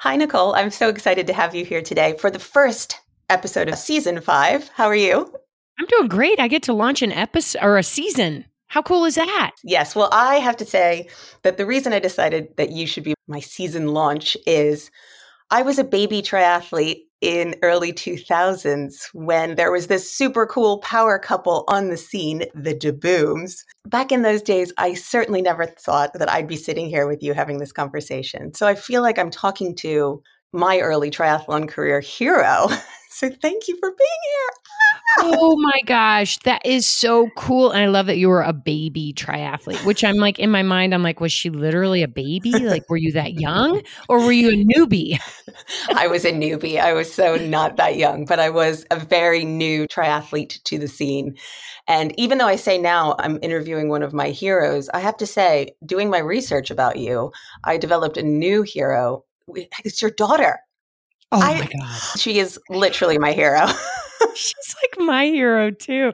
Hi, Nicole. I'm so excited to have you here today for the first episode of season five. How are you? I'm doing great. I get to launch an episode or a season. How cool is that? Yes. Well, I have to say that the reason I decided that you should be my season launch is I was a baby triathlete in early 2000s when there was this super cool power couple on the scene, the DeBooms. Back in those days, I certainly never thought that I'd be sitting here with you having this conversation. So I feel like I'm talking to my early triathlon career hero. So thank you for being here. oh my gosh, that is so cool. And I love that you were a baby triathlete, which I'm like in my mind, I'm like, was she literally a baby? Like, were you that young or were you a newbie? I was a newbie. I was so not that young, but I was a very new triathlete to the scene. And even though I say now I'm interviewing one of my heroes, I have to say, doing my research about you, I developed a new hero. It's your daughter. Oh I, my God. She is literally my hero. She's like my hero too.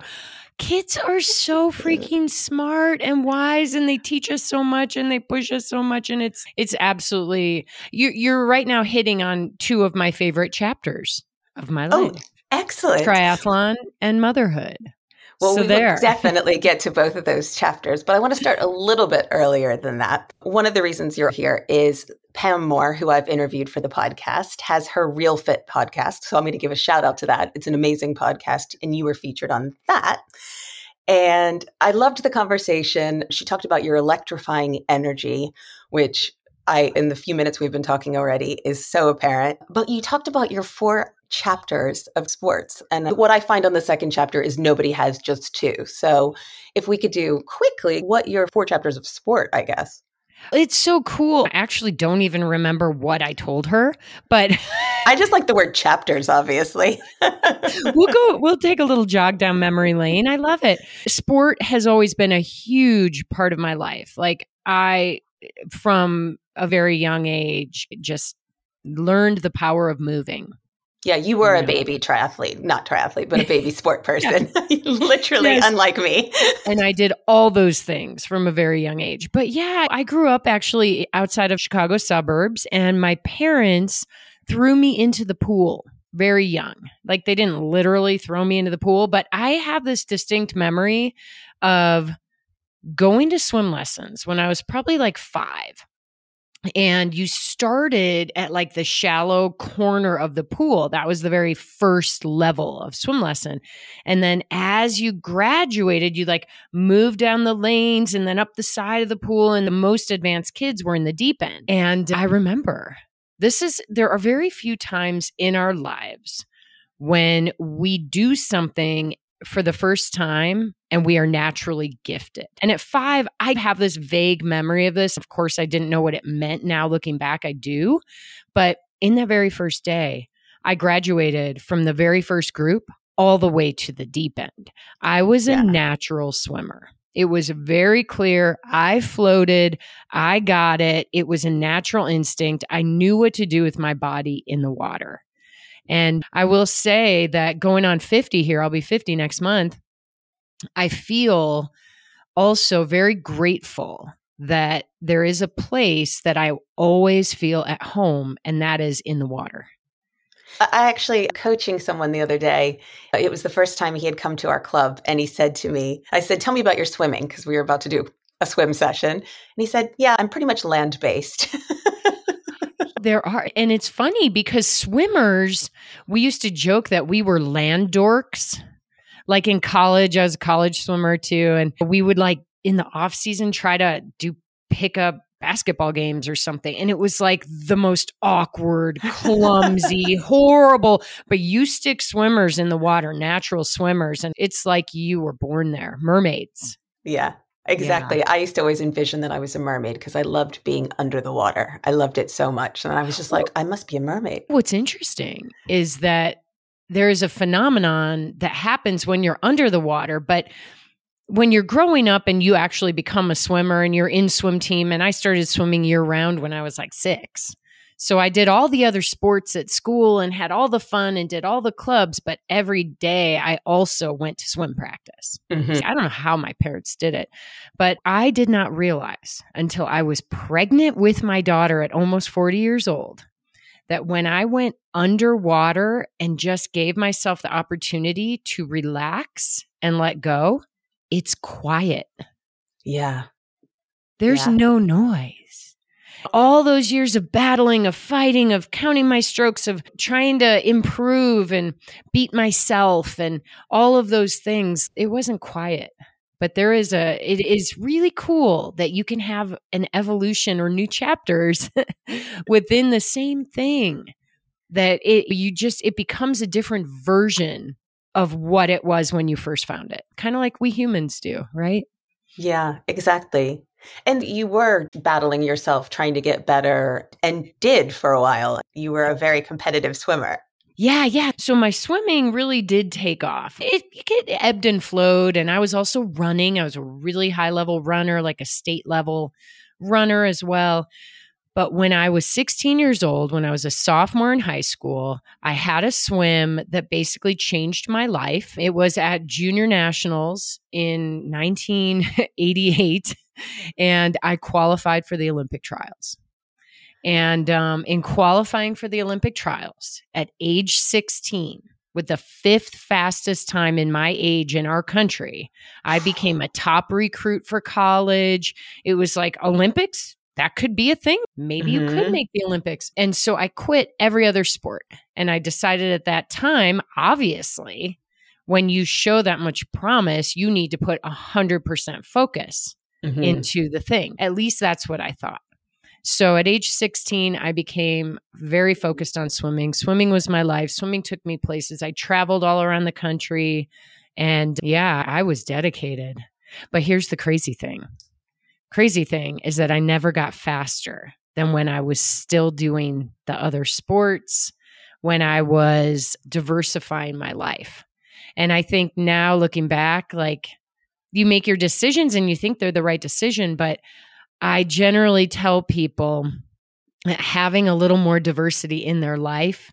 Kids are so freaking smart and wise and they teach us so much and they push us so much and it's it's absolutely you you're right now hitting on two of my favorite chapters of my oh, life. Oh, excellent. Triathlon and motherhood. Well, so we there. will definitely get to both of those chapters, but I want to start a little bit earlier than that. One of the reasons you're here is Pam Moore, who I've interviewed for the podcast, has her Real Fit podcast. So I'm going to give a shout out to that. It's an amazing podcast, and you were featured on that. And I loved the conversation. She talked about your electrifying energy, which I, in the few minutes we've been talking already, is so apparent. But you talked about your four chapters of sports. And what I find on the second chapter is nobody has just two. So if we could do quickly what your four chapters of sport, I guess. It's so cool. I actually don't even remember what I told her, but I just like the word chapters, obviously. we'll go, we'll take a little jog down memory lane. I love it. Sport has always been a huge part of my life. Like, I, from a very young age, just learned the power of moving. Yeah, you were a baby triathlete, not triathlete, but a baby sport person. Literally, yes. unlike me. and I did all those things from a very young age. But yeah, I grew up actually outside of Chicago suburbs, and my parents threw me into the pool very young. Like they didn't literally throw me into the pool, but I have this distinct memory of going to swim lessons when I was probably like five and you started at like the shallow corner of the pool. That was the very first level of swim lesson. And then as you graduated, you like moved down the lanes and then up the side of the pool. And the most advanced kids were in the deep end. And I remember this is, there are very few times in our lives when we do something for the first time and we are naturally gifted. And at five, I have this vague memory of this. Of course, I didn't know what it meant. Now, looking back, I do. But in that very first day, I graduated from the very first group all the way to the deep end. I was yeah. a natural swimmer. It was very clear. I floated. I got it. It was a natural instinct. I knew what to do with my body in the water. And I will say that going on 50 here, I'll be 50 next month. I feel also very grateful that there is a place that I always feel at home, and that is in the water. I actually coaching someone the other day. Uh, it was the first time he had come to our club and he said to me, I said, "Tell me about your swimming because we were about to do a swim session." And he said, "Yeah, I'm pretty much land-based." there are. And it's funny because swimmers, we used to joke that we were land dorks. Like in college, I was a college swimmer too. And we would like in the off season try to do pickup basketball games or something. And it was like the most awkward, clumsy, horrible. But you stick swimmers in the water, natural swimmers, and it's like you were born there, mermaids. Yeah. Exactly. Yeah. I used to always envision that I was a mermaid because I loved being under the water. I loved it so much. And I was just like, I must be a mermaid. What's interesting is that there is a phenomenon that happens when you're under the water, but when you're growing up and you actually become a swimmer and you're in swim team, and I started swimming year round when I was like six. So I did all the other sports at school and had all the fun and did all the clubs, but every day I also went to swim practice. Mm-hmm. I don't know how my parents did it, but I did not realize until I was pregnant with my daughter at almost 40 years old that when I went underwater and just gave myself the opportunity to relax and let go, it's quiet. Yeah. There's Yeah. no noise. All those years of battling, of fighting, of counting my strokes, of trying to improve and beat myself and all of those things, it wasn't quiet. But there is a, it is really cool that you can have an evolution or new chapters within the same thing. That it, you just, it becomes a different version of what it was when you first found it. Kind of like we humans do, right? Yeah, exactly. And you were battling yourself, trying to get better, and did for a while. You were a very competitive swimmer. Yeah, yeah. So my swimming really did take off. It, it ebbed and flowed. And I was also running. I was a really high level runner, like a state level runner as well. But when I was 16 years old, when I was a sophomore in high school, I had a swim that basically changed my life. It was at Junior Nationals in 1988, and I qualified for the Olympic trials. And um, in qualifying for the Olympic trials at age 16, with the fifth fastest time in my age in our country, I became a top recruit for college. It was like Olympics, that could be a thing. Maybe you could Mhm. make the Olympics. And so I quit every other sport. And I decided at that time, obviously, when you show that much promise, you need to put 100% focus Mhm. into the thing. At least that's what I thought. So at age 16, I became very focused on swimming. Swimming was my life. Swimming took me places. I traveled all around the country. And yeah, I was dedicated. But here's the crazy thing crazy thing is that I never got faster than when I was still doing the other sports, when I was diversifying my life. And I think now looking back, like you make your decisions and you think they're the right decision, but I generally tell people that having a little more diversity in their life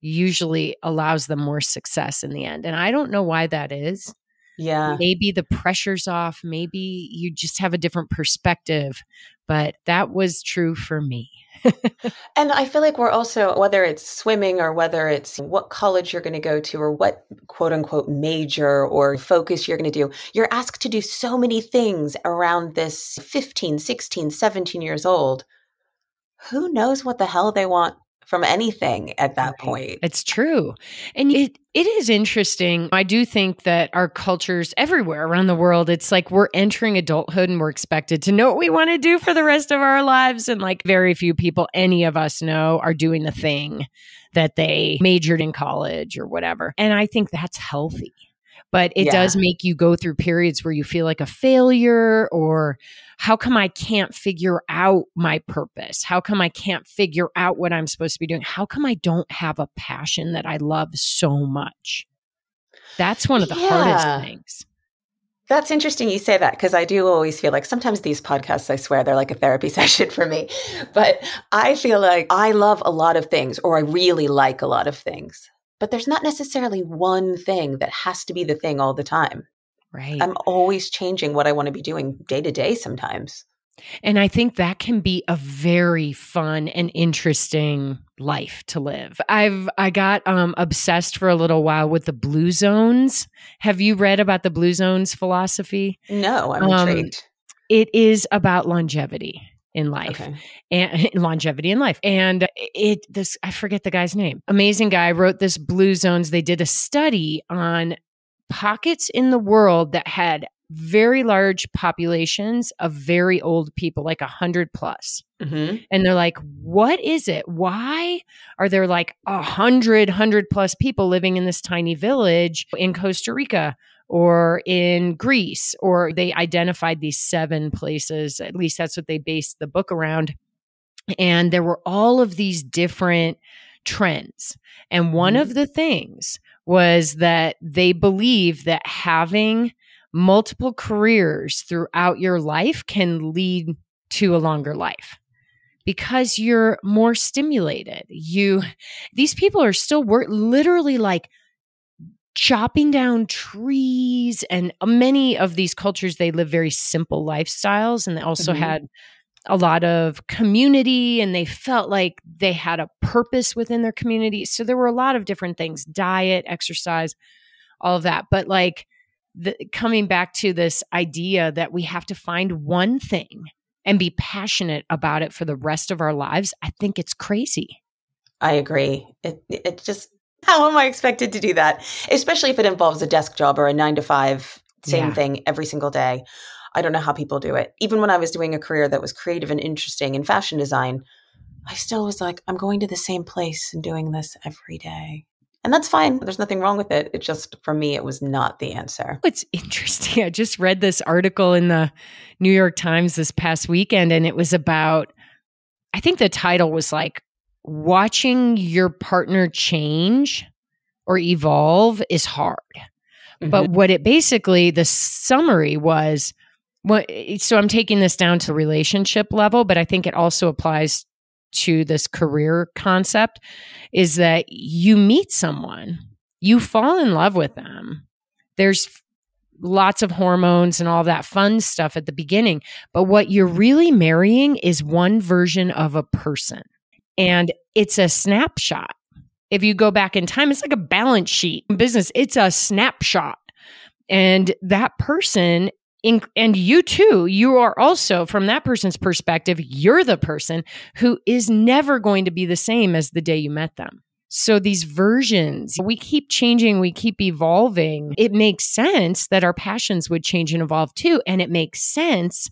usually allows them more success in the end. And I don't know why that is. Yeah. Maybe the pressure's off, maybe you just have a different perspective, but that was true for me. And I feel like we're also, whether it's swimming or whether it's what college you're going to go to or what quote unquote major or focus you're going to do, you're asked to do so many things around this 15, 16, 17 years old. Who knows what the hell they want from anything at that point? It's true. And it it is interesting. I do think that our cultures everywhere around the world, it's like we're entering adulthood and we're expected to know what we want to do for the rest of our lives. And like very few people, any of us know, are doing the thing that they majored in college or whatever. And I think that's healthy. But it Yeah. does make you go through periods where you feel like a failure or how come I can't figure out my purpose? How come I can't figure out what I'm supposed to be doing? How come I don't have a passion that I love so much? That's one of the Yeah. hardest things. That's interesting you say that because I do always feel like sometimes these podcasts, I swear, they're like a therapy session for me. But I feel like I love a lot of things or I really like a lot of things. But there's not necessarily one thing that has to be the thing all the time. Right. I'm always changing what I want to be doing day to day sometimes. And I think that can be a very fun and interesting life to live. I've I got um obsessed for a little while with the blue zones. Have you read about the blue zones philosophy? No, I'm Um, intrigued. It is about longevity in life. Okay. and longevity in life. And it this I forget the guy's name. Amazing guy wrote this blue zones. They did a study on pockets in the world that had very large populations of very old people, like a hundred plus. hmm And they're like, what is it? Why are there like a hundred, hundred plus people living in this tiny village in Costa Rica or in Greece? Or they identified these seven places. At least that's what they based the book around. And there were all of these different trends. And one of mm-hmm. the things was that they believe that having multiple careers throughout your life can lead to a longer life because you're more stimulated. You these people are still work literally like chopping down trees and many of these cultures they live very simple lifestyles and they also Mhm. had a lot of community and they felt like they had a purpose within their community. So there were a lot of different things diet, exercise, all of that. But like the, coming back to this idea that we have to find one thing and be passionate about it for the rest of our lives, I think it's crazy. I agree. It, it just, how am I expected to do that? Especially if it involves a desk job or a nine to five, same yeah. thing every single day. I don't know how people do it. Even when I was doing a career that was creative and interesting in fashion design, I still was like, I'm going to the same place and doing this every day. And that's fine. There's nothing wrong with it. It just, for me, it was not the answer. Oh, it's interesting. I just read this article in the New York Times this past weekend, and it was about, I think the title was like, watching your partner change or evolve is hard. Mm-hmm. But what it basically, the summary was, what, so I'm taking this down to relationship level, but I think it also applies to this career concept is that you meet someone, you fall in love with them. There's lots of hormones and all that fun stuff at the beginning, but what you're really marrying is one version of a person. And it's a snapshot. If you go back in time, it's like a balance sheet in business. It's a snapshot. And that person in, and you too, you are also, from that person's perspective, you're the person who is never going to be the same as the day you met them. So these versions, we keep changing, we keep evolving. It makes sense that our passions would change and evolve too. And it makes sense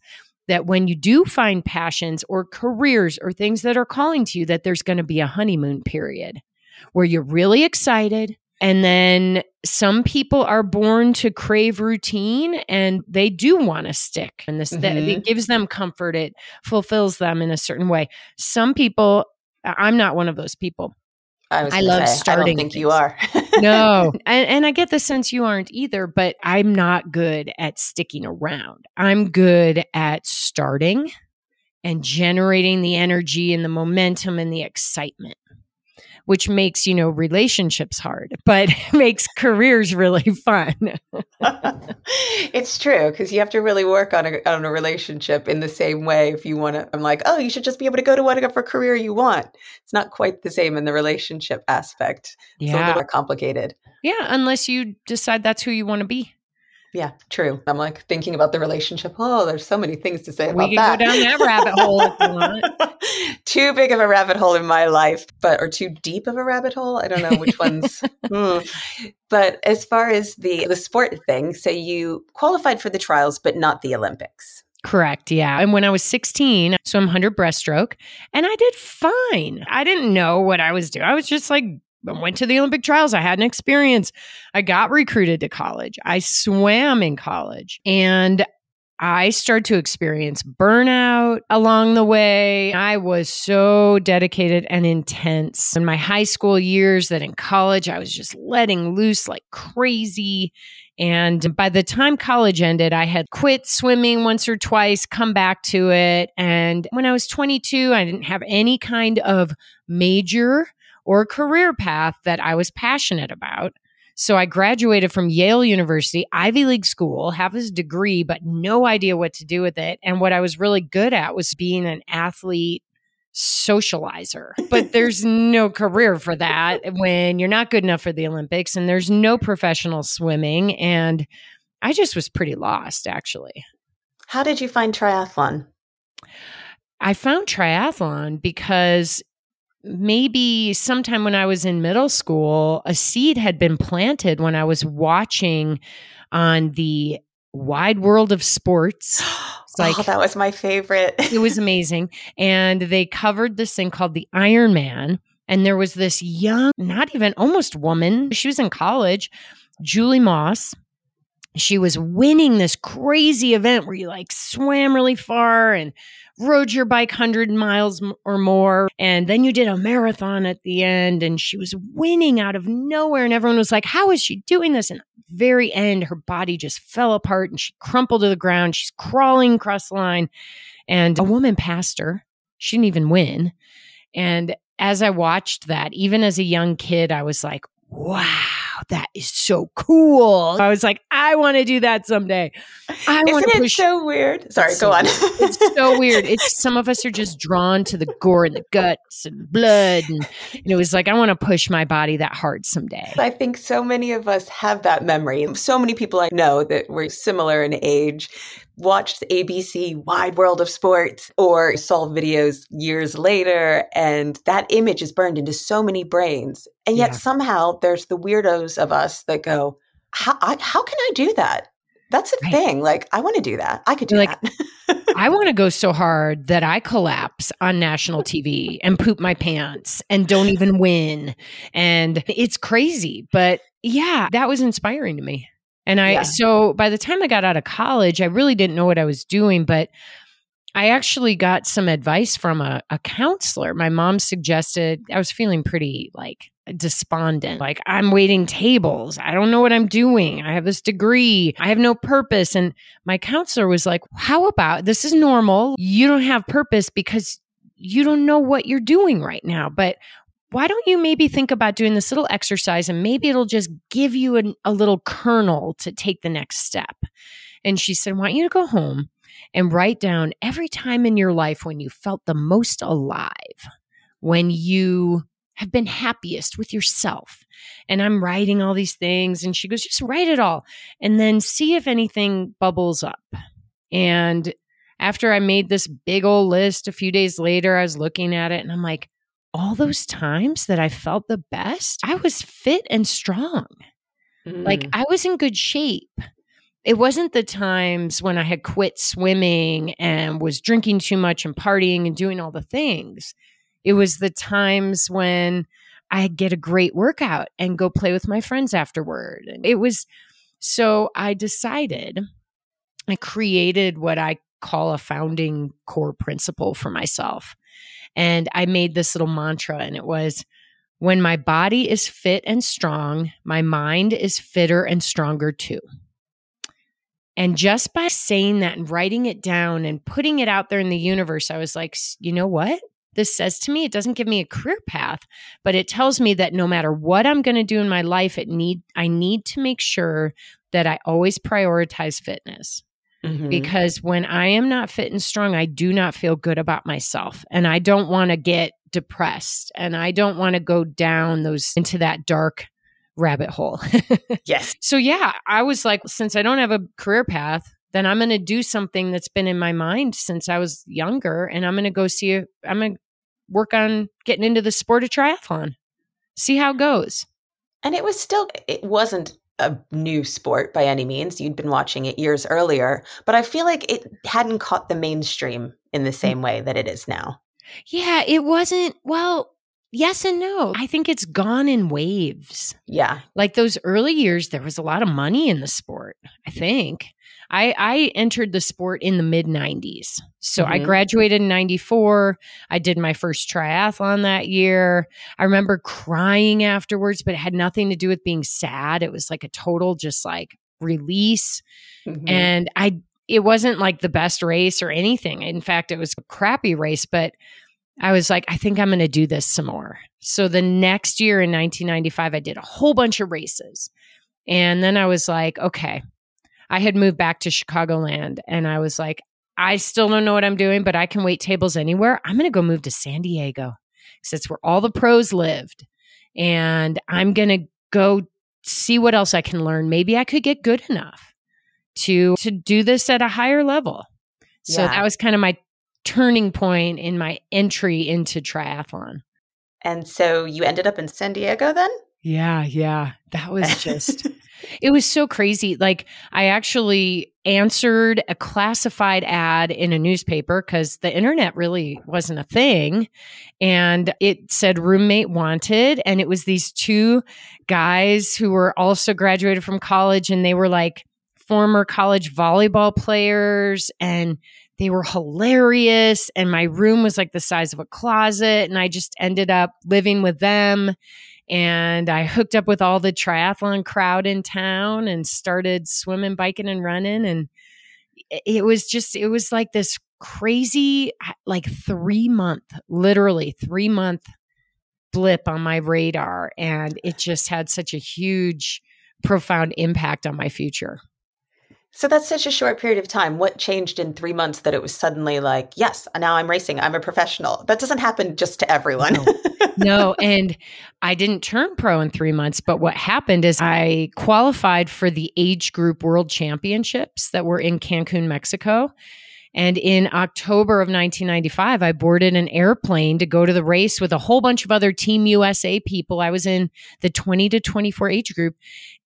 that when you do find passions or careers or things that are calling to you, that there's going to be a honeymoon period where you're really excited, and then some people are born to crave routine and they do want to stick. And this mm-hmm. that, it gives them comfort. It fulfills them in a certain way. Some people, I'm not one of those people. I, I love say, starting. I don't think things. you are. no, and, and I get the sense you aren't either. But I'm not good at sticking around. I'm good at starting and generating the energy and the momentum and the excitement which makes, you know, relationships hard, but makes careers really fun. it's true because you have to really work on a, on a relationship in the same way if you want to. I'm like, oh, you should just be able to go to whatever career you want. It's not quite the same in the relationship aspect. It's yeah. a little more complicated. Yeah, unless you decide that's who you want to be. Yeah, true. I'm like thinking about the relationship. Oh, there's so many things to say we about can that. go down that rabbit hole if you want. too big of a rabbit hole in my life, but or too deep of a rabbit hole. I don't know which ones. mm. But as far as the the sport thing, so you qualified for the trials, but not the Olympics. Correct. Yeah. And when I was 16, so I'm 100 breaststroke, and I did fine. I didn't know what I was doing. I was just like went to the Olympic trials. I had an experience. I got recruited to college. I swam in college and I started to experience burnout along the way. I was so dedicated and intense in my high school years that in college I was just letting loose like crazy. And by the time college ended, I had quit swimming once or twice, come back to it. And when I was 22, I didn't have any kind of major or a career path that I was passionate about. So I graduated from Yale University, Ivy League school, have this degree, but no idea what to do with it. And what I was really good at was being an athlete socializer. But there's no career for that when you're not good enough for the Olympics and there's no professional swimming. And I just was pretty lost, actually. How did you find triathlon? I found triathlon because maybe sometime when I was in middle school, a seed had been planted when I was watching on the wide world of sports. like oh, that was my favorite. it was amazing. And they covered this thing called the Ironman. And there was this young, not even almost woman, she was in college, Julie Moss. She was winning this crazy event where you like swam really far and rode your bike 100 miles or more. And then you did a marathon at the end, and she was winning out of nowhere. And everyone was like, How is she doing this? And very end, her body just fell apart and she crumpled to the ground. She's crawling across the line. And a woman passed her. She didn't even win. And as I watched that, even as a young kid, I was like, wow, that is so cool. I was like, I want to do that someday. I want to push. so weird? Sorry, so go on. it's so weird. It's some of us are just drawn to the gore and the guts and blood, and, and it was like I want to push my body that hard someday. I think so many of us have that memory. So many people I know that were similar in age watched ABC Wide World of Sports or saw videos years later, and that image is burned into so many brains. And yet Yeah. somehow there's the weirdos of us that go, how, I, how can I do that? That's a Right. thing. Like, I want to do that. I could do like, that. I want to go so hard that I collapse on national TV and poop my pants and don't even win. And it's crazy. But yeah, that was inspiring to me. And I, Yeah. so by the time I got out of college, I really didn't know what I was doing, but I actually got some advice from a, a counselor. My mom suggested I was feeling pretty like despondent. Like, I'm waiting tables. I don't know what I'm doing. I have this degree. I have no purpose. And my counselor was like, How about this is normal? You don't have purpose because you don't know what you're doing right now. But why don't you maybe think about doing this little exercise and maybe it'll just give you an, a little kernel to take the next step? And she said, I want you to go home and write down every time in your life when you felt the most alive, when you have been happiest with yourself. And I'm writing all these things. And she goes, just write it all and then see if anything bubbles up. And after I made this big old list a few days later, I was looking at it and I'm like, all those times that I felt the best, I was fit and strong. Like Mm. I was in good shape. It wasn't the times when I had quit swimming and was drinking too much and partying and doing all the things. It was the times when I'd get a great workout and go play with my friends afterward. It was so I decided I created what I call a founding core principle for myself. And I made this little mantra, and it was when my body is fit and strong, my mind is fitter and stronger too. And just by saying that and writing it down and putting it out there in the universe, I was like, you know what? This says to me, it doesn't give me a career path, but it tells me that no matter what I'm going to do in my life, it need I need to make sure that I always prioritize fitness Mhm. because when I am not fit and strong, I do not feel good about myself. And I don't want to get depressed and I don't want to go down those into that dark rabbit hole. yes. so, yeah, I was like, since I don't have a career path, then I'm going to do something that's been in my mind since I was younger. And I'm going to go see, i I'm going to work on getting into the sport of triathlon, see how it goes. And it was still, it wasn't a new sport by any means. You'd been watching it years earlier, but I feel like it hadn't caught the mainstream in the mm. same way that it is now. Yeah, it wasn't, well, yes and no. I think it's gone in waves. Yeah. like those early years there was a lot of money in the sport i think i i entered the sport in the mid 90s so i Mhm. graduated in 94 i did my first triathlon that year i remember crying afterwards but it had nothing to do with being sad it was like a total just like release Mhm. and I it wasn't like the best race or anything. In fact, it was a crappy race, but I was like, I think I'm going to do this some more. So the next year in 1995, I did a whole bunch of races. And then I was like, okay, I had moved back to Chicagoland and I was like, I still don't know what I'm doing, but I can wait tables anywhere. I'm going to go move to San Diego because it's where all the pros lived. And I'm going to go see what else I can learn. Maybe I could get good enough to to do this at a higher level. So Yeah. that was kind of my turning point in my entry into triathlon. and so you ended up in San Diego then? Yeah, yeah. That was just it was so crazy. Like I actually answered a classified ad in a newspaper cuz the internet really wasn't a thing and it said roommate wanted and it was these two guys who were also graduated from college and they were like former college volleyball players and they were hilarious and my room was like the size of a closet and I just ended up living with them and I hooked up with all the triathlon crowd in town and started swimming, biking, and running. And it- was just, it was like this crazy, like three month, literally three month blip on my radar. And it just had such a huge, profound impact on my future. So that's such a short period of time. What changed in three months that it was suddenly like, yes, now I'm racing. I'm a professional. That doesn't happen just to everyone. No. no. And I didn't turn pro in three months. But what happened is I qualified for the age group world championships that were in Cancun, Mexico. And in October of 1995, I boarded an airplane to go to the race with a whole bunch of other Team USA people. I was in the 20 to 24 age group.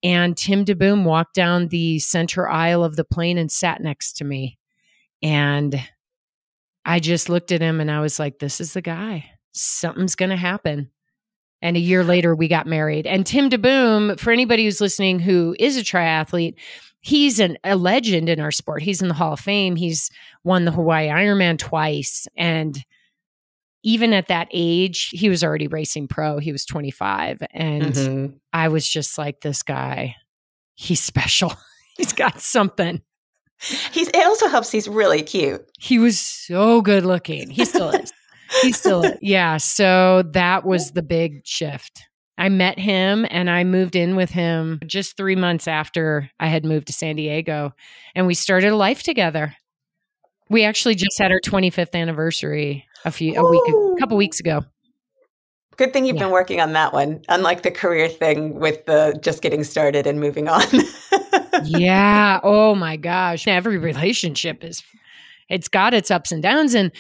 And Tim DeBoom walked down the center aisle of the plane and sat next to me. And I just looked at him and I was like, this is the guy. Something's going to happen. And a year later, we got married. And Tim DeBoom, for anybody who's listening who is a triathlete, he's an, a legend in our sport. He's in the Hall of Fame. He's won the Hawaii Ironman twice. And even at that age, he was already racing pro. He was 25. And mm-hmm. I was just like, this guy, he's special. he's got something. He's it also helps he's really cute. He was so good looking. He still is. He still. Yeah. So that was the big shift. I met him and I moved in with him just three months after I had moved to San Diego and we started a life together. We actually just had our 25th anniversary a few, a week, a couple weeks ago. Good thing you've yeah. been working on that one, unlike the career thing with the just getting started and moving on. yeah. Oh my gosh. Every relationship is, it's got its ups and downs. And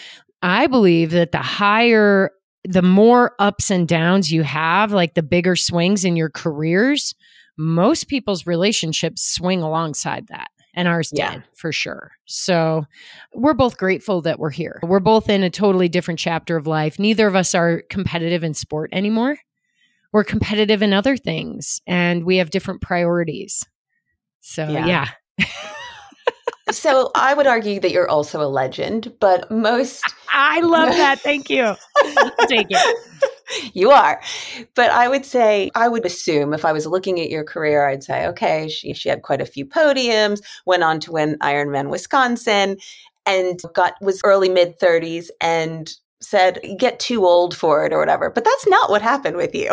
I believe that the higher the more ups and downs you have, like the bigger swings in your careers, most people's relationships swing alongside that. And ours yeah. did for sure. So we're both grateful that we're here. We're both in a totally different chapter of life. Neither of us are competitive in sport anymore. We're competitive in other things and we have different priorities. So, yeah. yeah. so I would argue that you're also a legend, but most. I love that. Thank you. take it. You are. But I would say, I would assume if I was looking at your career, I'd say, okay, she, she had quite a few podiums, went on to win Ironman Wisconsin, and got was early mid 30s and said, get too old for it or whatever. But that's not what happened with you.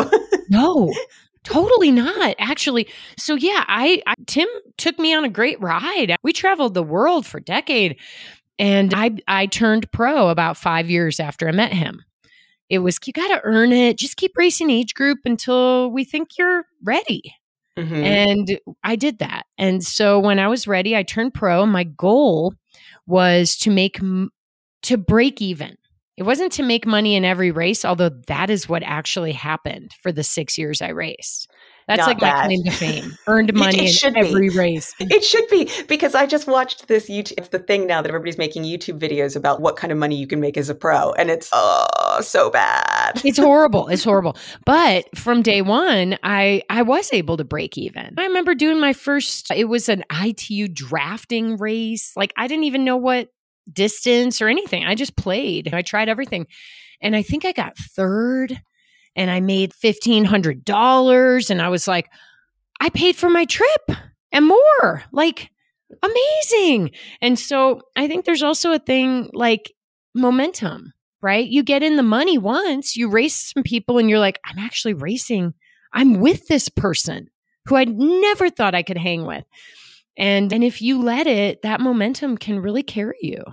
no, Totally not, actually. So yeah, I, I, Tim took me on a great ride. We traveled the world for a decade, and I I turned pro about five years after I met him. It was you got to earn it. Just keep racing age group until we think you're ready. Mm-hmm. And I did that. And so when I was ready, I turned pro. My goal was to make to break even it wasn't to make money in every race, although that is what actually happened for the six years I raced. That's Not like bad. my claim to fame. Earned money in every be. race. It should be because I just watched this YouTube. It's the thing now that everybody's making YouTube videos about what kind of money you can make as a pro, and it's oh so bad. It's horrible. It's horrible. But from day one, I I was able to break even. I remember doing my first. It was an ITU drafting race. Like I didn't even know what distance or anything. I just played. I tried everything. And I think I got third and I made $1,500. And I was like, I paid for my trip and more. Like, amazing. And so I think there's also a thing like momentum, right? You get in the money once, you race some people, and you're like, I'm actually racing. I'm with this person who I never thought I could hang with. And and if you let it, that momentum can really carry you.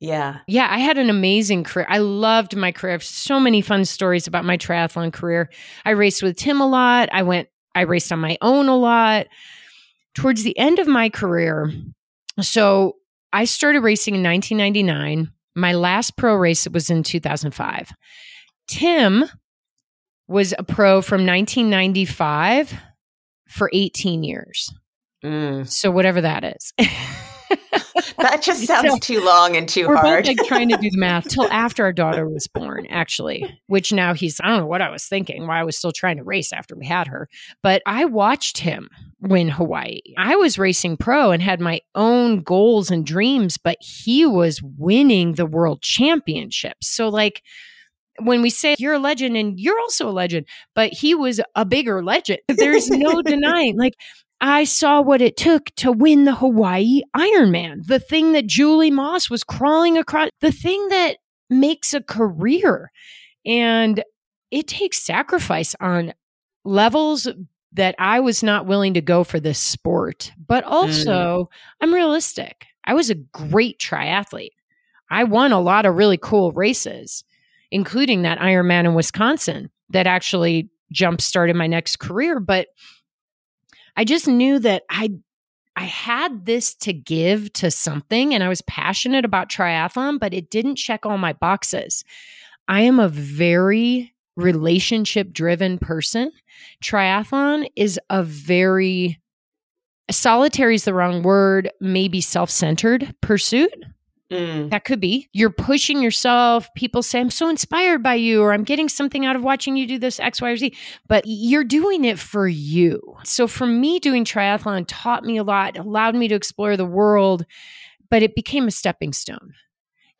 Yeah. Yeah, I had an amazing career. I loved my career. I have so many fun stories about my triathlon career. I raced with Tim a lot. I went I raced on my own a lot. Towards the end of my career, so I started racing in 1999. My last pro race was in 2005. Tim was a pro from 1995 for 18 years. Mm. So whatever that is. that just sounds so, too long and too we're hard. Both, like trying to do the math till after our daughter was born, actually. Which now he's I don't know what I was thinking, why I was still trying to race after we had her. But I watched him win Hawaii. I was racing pro and had my own goals and dreams, but he was winning the world championships. So like when we say you're a legend and you're also a legend, but he was a bigger legend. There's no denying. Like I saw what it took to win the Hawaii Ironman, the thing that Julie Moss was crawling across, the thing that makes a career. And it takes sacrifice on levels that I was not willing to go for this sport. But also, mm. I'm realistic. I was a great triathlete. I won a lot of really cool races, including that Ironman in Wisconsin that actually jump started my next career. But I just knew that I I had this to give to something and I was passionate about triathlon, but it didn't check all my boxes. I am a very relationship driven person. Triathlon is a very solitary is the wrong word, maybe self centered pursuit. Mm. That could be. You're pushing yourself. People say, I'm so inspired by you, or I'm getting something out of watching you do this X, Y, or Z. But you're doing it for you. So for me, doing triathlon taught me a lot, allowed me to explore the world, but it became a stepping stone.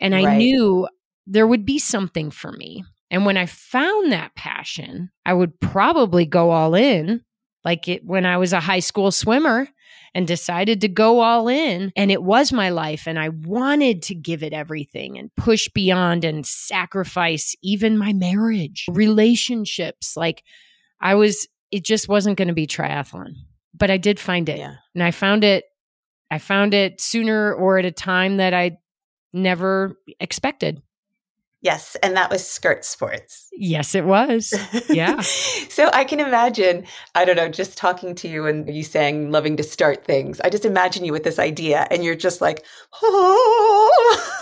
And I right. knew there would be something for me. And when I found that passion, I would probably go all in, like it when I was a high school swimmer and decided to go all in. And it was my life. And I wanted to give it everything and push beyond and sacrifice even my marriage, relationships. Like I was, it just wasn't going to be triathlon. But I did find it. Yeah. And I found it, I found it sooner or at a time that I never expected. Yes, and that was skirt sports. Yes, it was. Yeah. so I can imagine, I don't know, just talking to you and you saying loving to start things. I just imagine you with this idea and you're just like, oh.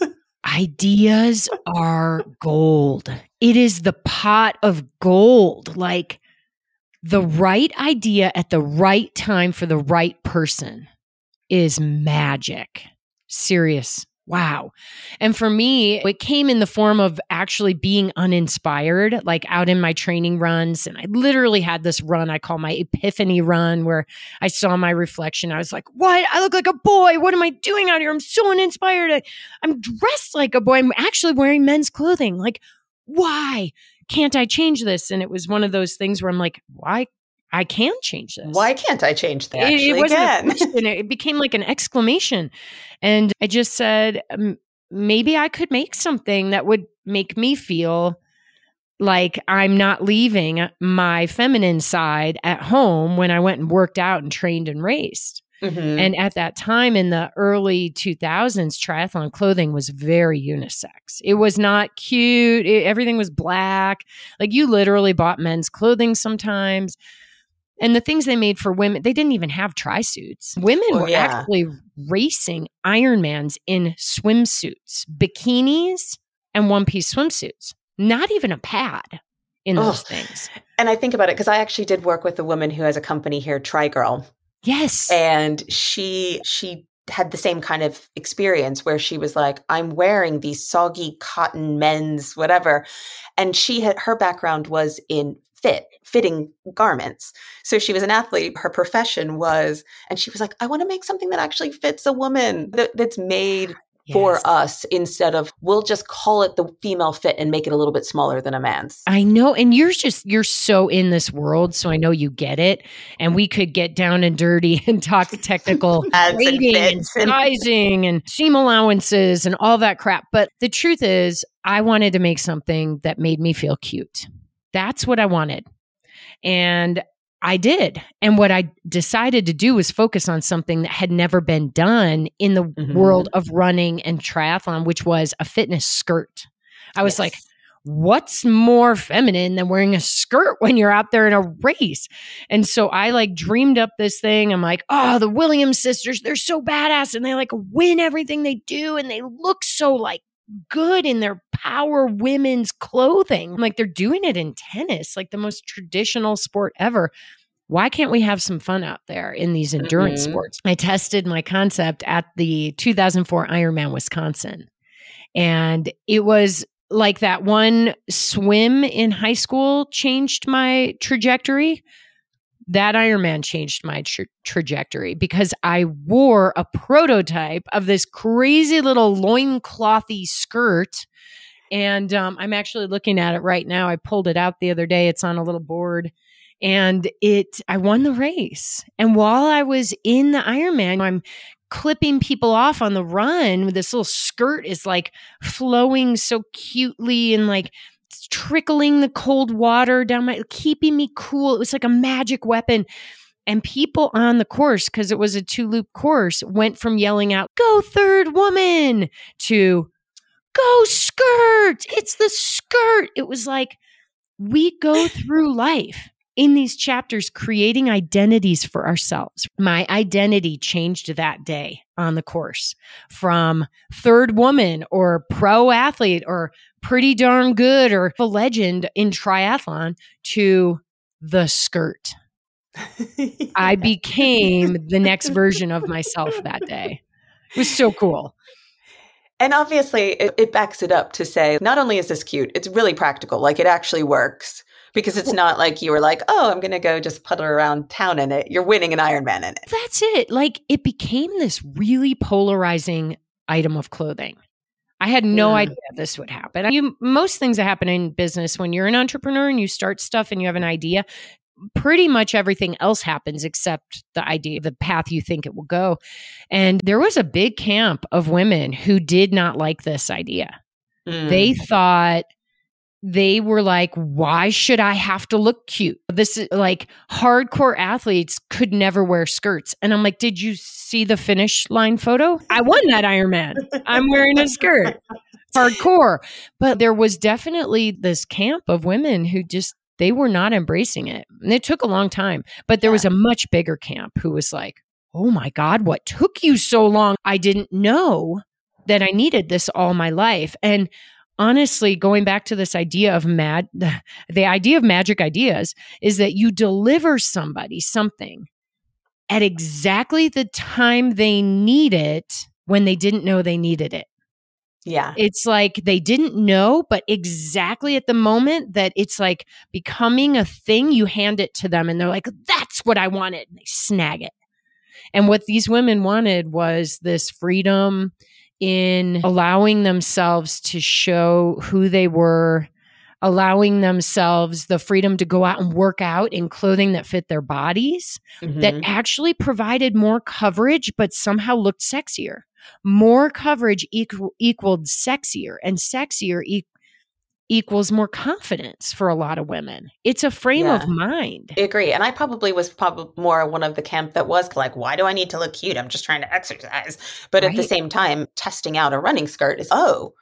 Ideas are gold. It is the pot of gold. Like the right idea at the right time for the right person is magic. Serious Wow. And for me, it came in the form of actually being uninspired, like out in my training runs. And I literally had this run I call my epiphany run where I saw my reflection. I was like, what? I look like a boy. What am I doing out here? I'm so uninspired. I, I'm dressed like a boy. I'm actually wearing men's clothing. Like, why can't I change this? And it was one of those things where I'm like, why I can change this. Why can't I change that? It, it wasn't again? a question. It became like an exclamation. And I just said, maybe I could make something that would make me feel like I'm not leaving my feminine side at home when I went and worked out and trained and raced. Mm-hmm. And at that time in the early 2000s, triathlon clothing was very unisex. It was not cute. It, everything was black. Like you literally bought men's clothing sometimes. And the things they made for women, they didn't even have tri suits. Women oh, were yeah. actually racing Ironmans in swimsuits, bikinis, and one piece swimsuits. Not even a pad in those oh. things. And I think about it because I actually did work with a woman who has a company here, Tri Girl. Yes. And she she had the same kind of experience where she was like, I'm wearing these soggy cotton men's whatever. And she had her background was in fit, fitting garments. So she was an athlete. Her profession was, and she was like, I want to make something that actually fits a woman that, that's made Yes. for us instead of we'll just call it the female fit and make it a little bit smaller than a man's. I know. And you're just, you're so in this world. So I know you get it. And we could get down and dirty and talk technical rating and, and sizing and seam allowances and all that crap. But the truth is, I wanted to make something that made me feel cute. That's what I wanted. And I did. And what I decided to do was focus on something that had never been done in the mm-hmm. world of running and triathlon, which was a fitness skirt. I was yes. like, what's more feminine than wearing a skirt when you're out there in a race? And so I like dreamed up this thing. I'm like, oh, the Williams sisters, they're so badass and they like win everything they do and they look so like good in their power women's clothing. Like they're doing it in tennis, like the most traditional sport ever. Why can't we have some fun out there in these endurance mm-hmm. sports? I tested my concept at the 2004 Ironman Wisconsin. And it was like that one swim in high school changed my trajectory that Ironman changed my tra- trajectory because I wore a prototype of this crazy little loinclothy skirt. And um, I'm actually looking at it right now. I pulled it out the other day. It's on a little board. And it, I won the race. And while I was in the Ironman, I'm clipping people off on the run. With this little skirt is like flowing so cutely and like trickling the cold water down my, keeping me cool. It was like a magic weapon. And people on the course, because it was a two loop course, went from yelling out, go third woman to go skirt. It's the skirt. It was like we go through life in these chapters creating identities for ourselves. My identity changed that day on the course from third woman or pro athlete or pretty darn good or a legend in triathlon to the skirt. I became the next version of myself that day. It was so cool. And obviously, it, it, backs it up to say not only is this cute, it's really practical. Like it actually works because it's not like you were like, oh, I'm going to go just puddle around town in it. You're winning an Ironman in it. That's it. Like it became this really polarizing item of clothing. I had no mm. idea this would happen. You, most things that happen in business when you're an entrepreneur and you start stuff and you have an idea, pretty much everything else happens except the idea, the path you think it will go. And there was a big camp of women who did not like this idea. Mm. They thought, they were like, why should I have to look cute? This is like hardcore athletes could never wear skirts. And I'm like, did you see the finish line photo? I won that Ironman. I'm wearing a skirt. Hardcore. But there was definitely this camp of women who just they were not embracing it. And it took a long time. But there yeah. was a much bigger camp who was like, oh my God, what took you so long? I didn't know that I needed this all my life. And honestly, going back to this idea of mad, the idea of magic ideas is that you deliver somebody something at exactly the time they need it when they didn't know they needed it. Yeah. It's like they didn't know, but exactly at the moment that it's like becoming a thing, you hand it to them and they're like, that's what I wanted. And they snag it. And what these women wanted was this freedom in allowing themselves to show who they were, allowing themselves the freedom to go out and work out in clothing that fit their bodies, mm-hmm. that actually provided more coverage, but somehow looked sexier more coverage equal, equaled sexier and sexier e- equals more confidence for a lot of women. It's a frame yeah. of mind. I agree. And I probably was probably more one of the camp that was like, why do I need to look cute? I'm just trying to exercise. But right. at the same time, testing out a running skirt is, oh,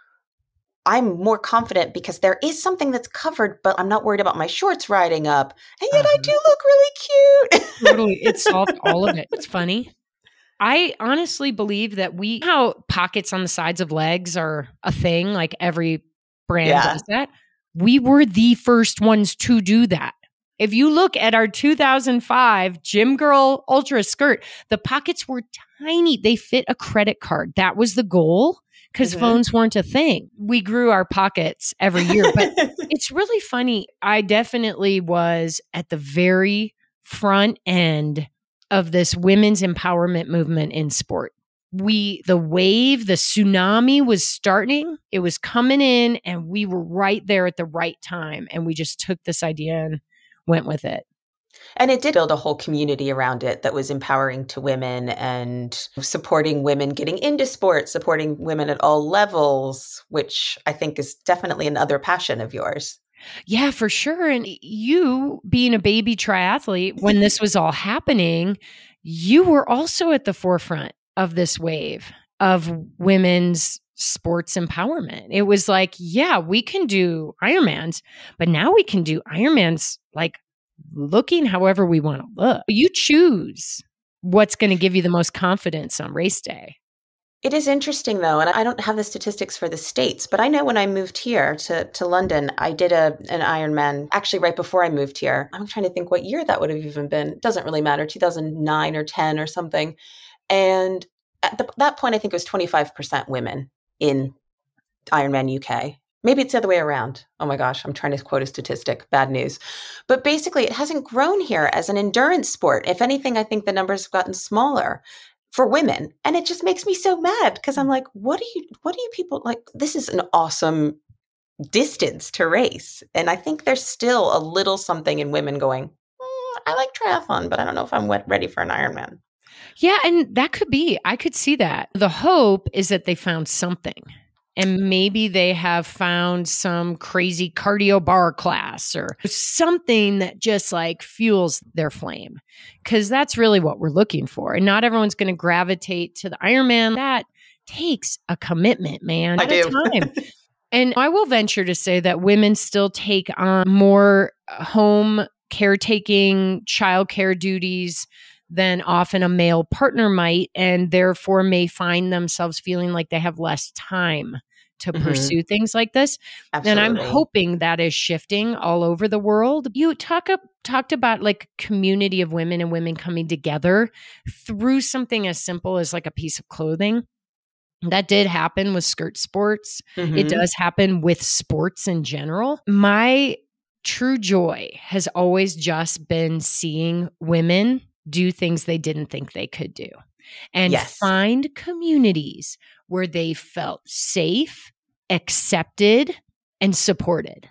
I'm more confident because there is something that's covered, but I'm not worried about my shorts riding up. And yet uh-huh. I do look really cute. totally. It solved all of it. It's funny. I honestly believe that we how pockets on the sides of legs are a thing, like every brand yeah. does that. We were the first ones to do that. If you look at our 2005 Gym Girl Ultra skirt, the pockets were tiny. They fit a credit card. That was the goal because mm-hmm. phones weren't a thing. We grew our pockets every year, but it's really funny. I definitely was at the very front end of this women's empowerment movement in sport. We, the wave, the tsunami was starting, it was coming in, and we were right there at the right time. And we just took this idea and went with it. And it did build a whole community around it that was empowering to women and supporting women getting into sports, supporting women at all levels, which I think is definitely another passion of yours. Yeah, for sure. And you being a baby triathlete, when this was all happening, you were also at the forefront of this wave of women's sports empowerment. It was like, yeah, we can do Ironmans, but now we can do Ironmans like looking however we want to look. You choose what's going to give you the most confidence on race day. It is interesting though, and I don't have the statistics for the states, but I know when I moved here to, to London, I did a an Ironman actually right before I moved here. I'm trying to think what year that would have even been. It doesn't really matter, 2009 or 10 or something. And at the, that point, I think it was 25% women in Ironman UK. Maybe it's the other way around. Oh my gosh, I'm trying to quote a statistic. Bad news. But basically, it hasn't grown here as an endurance sport. If anything, I think the numbers have gotten smaller for women and it just makes me so mad because i'm like what do you what do you people like this is an awesome distance to race and i think there's still a little something in women going mm, i like triathlon but i don't know if i'm ready for an ironman yeah and that could be. I could see that. The hope is that they found something and maybe they have found some crazy cardio bar class or something that just like fuels their flame because that's really what we're looking for and not everyone's going to gravitate to the ironman. That takes a commitment man I at do. time. And i will venture to say that women still take on more uh, home caretaking childcare duties than often a male partner might, and therefore may find themselves feeling like they have less time to Mhm. pursue things like this. Absolutely. And I'm hoping that is shifting all over the world. You talk up talked about like community of women and women coming together through something as simple as like a piece of clothing. That did happen with skirt sports. It Mhm. does happen with sports in general. My true joy has always just been seeing women do things they didn't think they could do and Yes. find communities where they felt safe, accepted, and supported.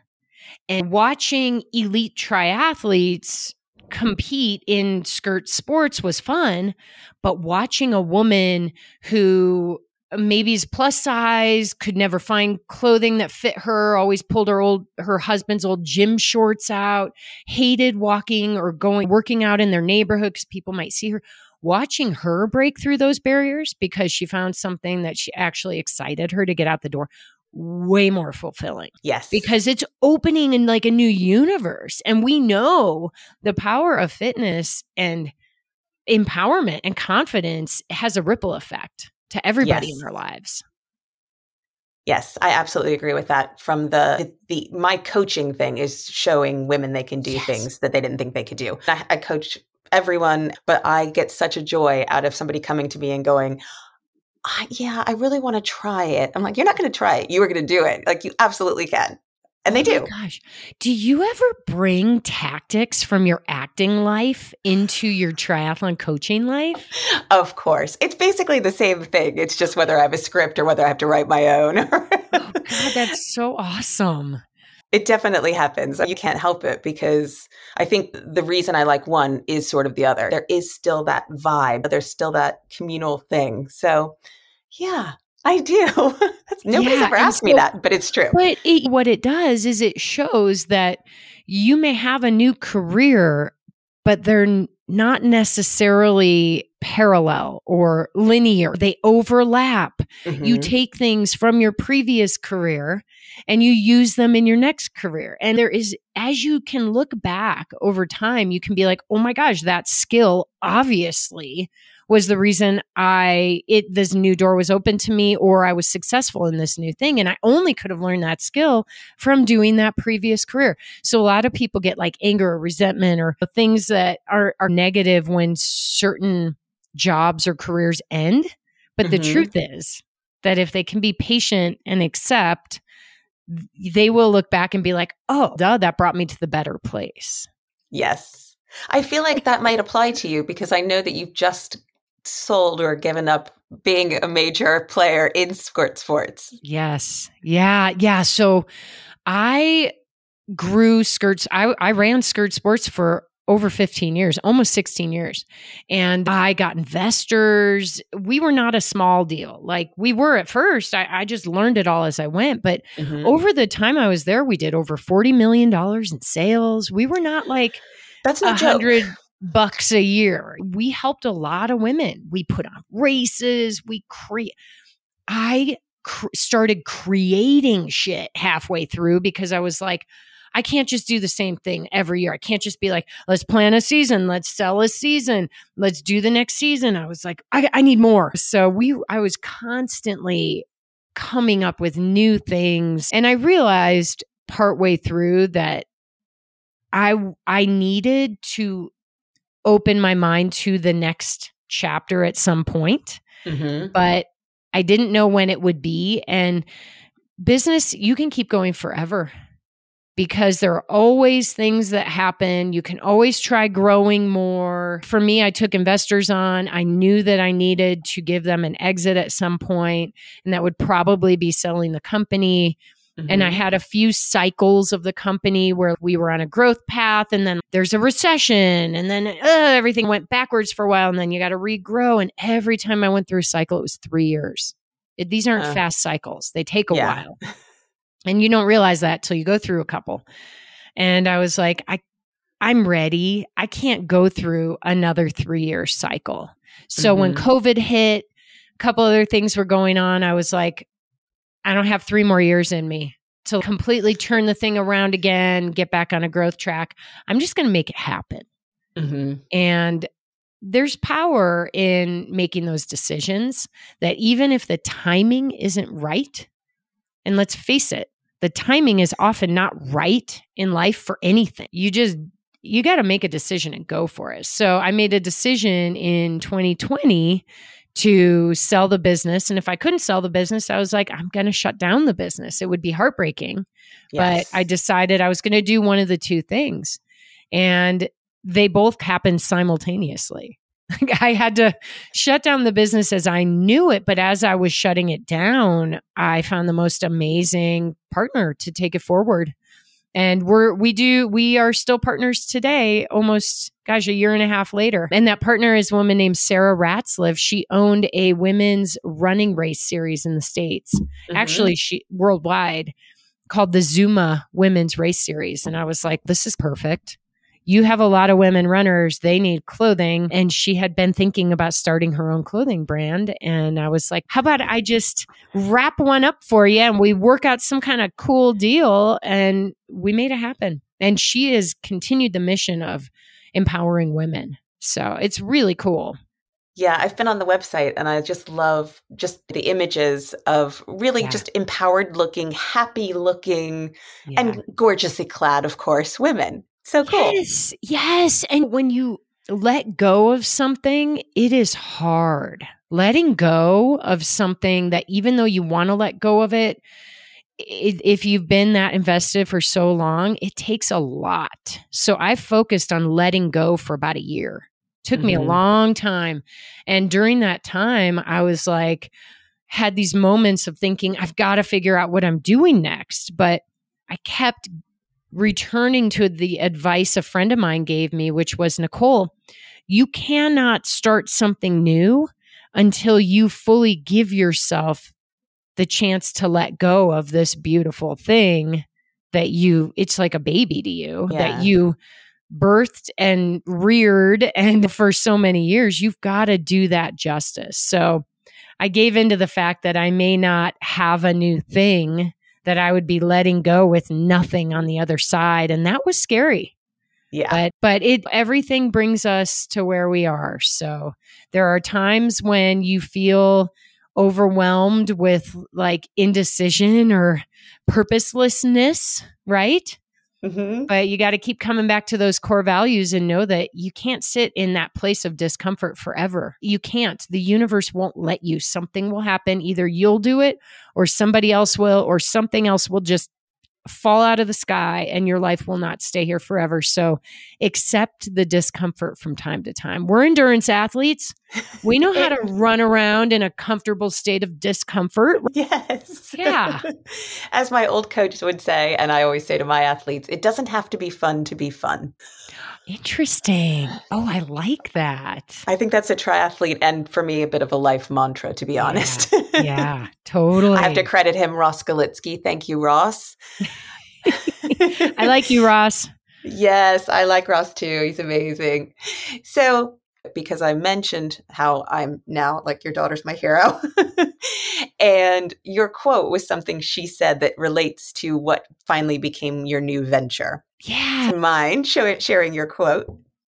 And watching elite triathletes compete in skirt sports was fun, but watching a woman who maybe is plus size, could never find clothing that fit her, always pulled her old her husband's old gym shorts out, hated walking or going working out in their neighborhood because people might see her. Watching her break through those barriers because she found something that she actually excited her to get out the door, way more fulfilling yes. because it's opening in like a new universe. And we know the power of fitness and empowerment and confidence has a ripple effect to everybody Yes. in their lives. Yes, I absolutely agree with that. From the, the my coaching thing is showing women they can do Yes. things that they didn't think they could do. I, I coach everyone, but I get such a joy out of somebody coming to me and going, "I- "Yeah, I really want to try it." I'm like, "You're not going to try it. You are going to do it. Like you absolutely can." And they Oh do. my gosh. Do you ever bring tactics from your acting life into your triathlon coaching life? Of course. It's basically the same thing. It's just whether I have a script or whether I have to write my own. Oh God, that's so awesome. It definitely happens. You can't help it because I think the reason I like one is sort of the other. There is still that vibe, there's still that communal thing. So, yeah, I do. Nobody's Yeah, ever asked me that, but it's true. But it, what it does is it shows that you may have a new career, but they're not necessarily parallel or linear. They overlap. You Mhm. take things from your previous career and you use them in your next career. And there is, as you can look back over time, you can be like, oh my gosh, that skill obviously was the reason I it this new door was open to me or I was successful in this new thing and I only could have learned that skill from doing that previous career. So a lot of people get like anger or resentment or things that are are negative when certain jobs or careers end, but the Mhm. truth is that if they can be patient and accept they will look back and be like, "Oh, duh, that brought me to the better place." Yes. I feel like that might apply to you because I know that you've just sold or given up being a major player in skirt sports. Yes. Yeah. Yeah. So I grew skirts. I, I ran skirt sports for over 15 years, almost 16 years. And I got investors. We were not a small deal. Like we were at first. I, I just learned it all as I went. But Mhm. over the time I was there, we did over $40 million in sales. We were not like That's no joke. Bucks a year. We helped a lot of women. We put on races. We create. I cr- started creating shit halfway through because I was like, I can't just do the same thing every year. I can't just be like, let's plan a season, let's sell a season, let's do the next season. I was like, I, I need more. So we, I was constantly coming up with new things, and I realized partway through that I I needed to open my mind to the next chapter at some point, Mhm. but I didn't know when it would be and business you can keep going forever because there are always things that happen. You can always try growing more. For me, I took investors on. I knew that I needed to give them an exit at some point, and that would probably be selling the company. And I Mhm. had a few cycles of the company where we were on a growth path, and then there's a recession, and then uh, everything went backwards for a while, and then you got to regrow. And every time I went through a cycle, it was three years. It, these aren't Uh, fast cycles. They take a yeah. while. And you don't realize that till you go through a couple. And I was like, I I'm ready. I can't go through another 3-year cycle. So when Mhm. COVID hit, a couple other things were going on, I was like I don't have 3 more years in me to completely turn the thing around again, get back on a growth track. I'm just going to make it happen. Mhm. And there's power in making those decisions that even if the timing isn't right, and let's face it, the timing is often not right in life for anything. You just, you got to make a decision and go for it. So I made a decision in 2020 to sell the business. And if I couldn't sell the business, I was like, I'm going to shut down the business. It would be heartbreaking Yes. but I decided I was going to do one of the two things. And they both happened simultaneously. Like, I had to shut down the business as I knew it, but as I was shutting it down, I found the most amazing partner to take it forward. And we're we do we are still partners today, almost gosh, a year and a half later. And that partner is a woman named Sarah Ratzlaff. She owned a women's running race series in the States. Mhm. Actually, she worldwide called the ZOOMA Women's Race Series. And I was like, this is perfect. You have a lot of women runners, they need clothing. And she had been thinking about starting her own clothing brand. And I was like, how about I just wrap one up for you and we work out some kind of cool deal? And we made it happen. And she has continued the mission of empowering women. So it's really cool. Yeah, I've been on the website and I just love just the images of really Yeah. just empowered looking, happy looking, Yeah. and gorgeously clad, of course, women. So cool. Yes, yes. And when you let go of something, it is hard. Letting go of something that even though you want to let go of it, if you've been that invested for so long, it takes a lot. So I focused on letting go for about a year. Took me a Mhm. long time. And during that time, I was like, had these moments of thinking, I've got to figure out what I'm doing next. But I kept returning to the advice a friend of mine gave me, which was Nicole, you cannot start something new until you fully give yourself the chance to let go of this beautiful thing that you, it's like a baby to you, Yeah. that you birthed and reared. And for so many years, you've got to do that justice. So I gave into the fact that I may not have a new thing that I would be letting go with nothing on the other side. And that was scary. Yeah. But but it everything brings us to where we are. So there are times when you feel overwhelmed with like indecision or purposelessness, right? Hmm But you got to keep coming back to those core values and know that you can't sit in that place of discomfort forever. You can't. The universe won't let you. Something will happen. Either you'll do it or somebody else will, or something else will just fall out of the sky and your life will not stay here forever. So accept the discomfort from time to time. We're endurance athletes. We know how to run around in a comfortable state of discomfort. Yes. Yeah. As my old coach would say, and I always say to my athletes, it doesn't have to be fun to be fun. Interesting. Oh, I like that. I think that's a triathlete and for me, a bit of a life mantra, to be Yeah. honest. Yeah, totally. I have to credit him, Ross Galitsky. Thank you, Ross. I like you, Ross. Yes, I like Ross too. He's amazing. So, because I mentioned how I'm now like your daughter's my hero, and your quote was something she said that relates to what finally became your new venture. Yeah. Mind show, sharing your quote?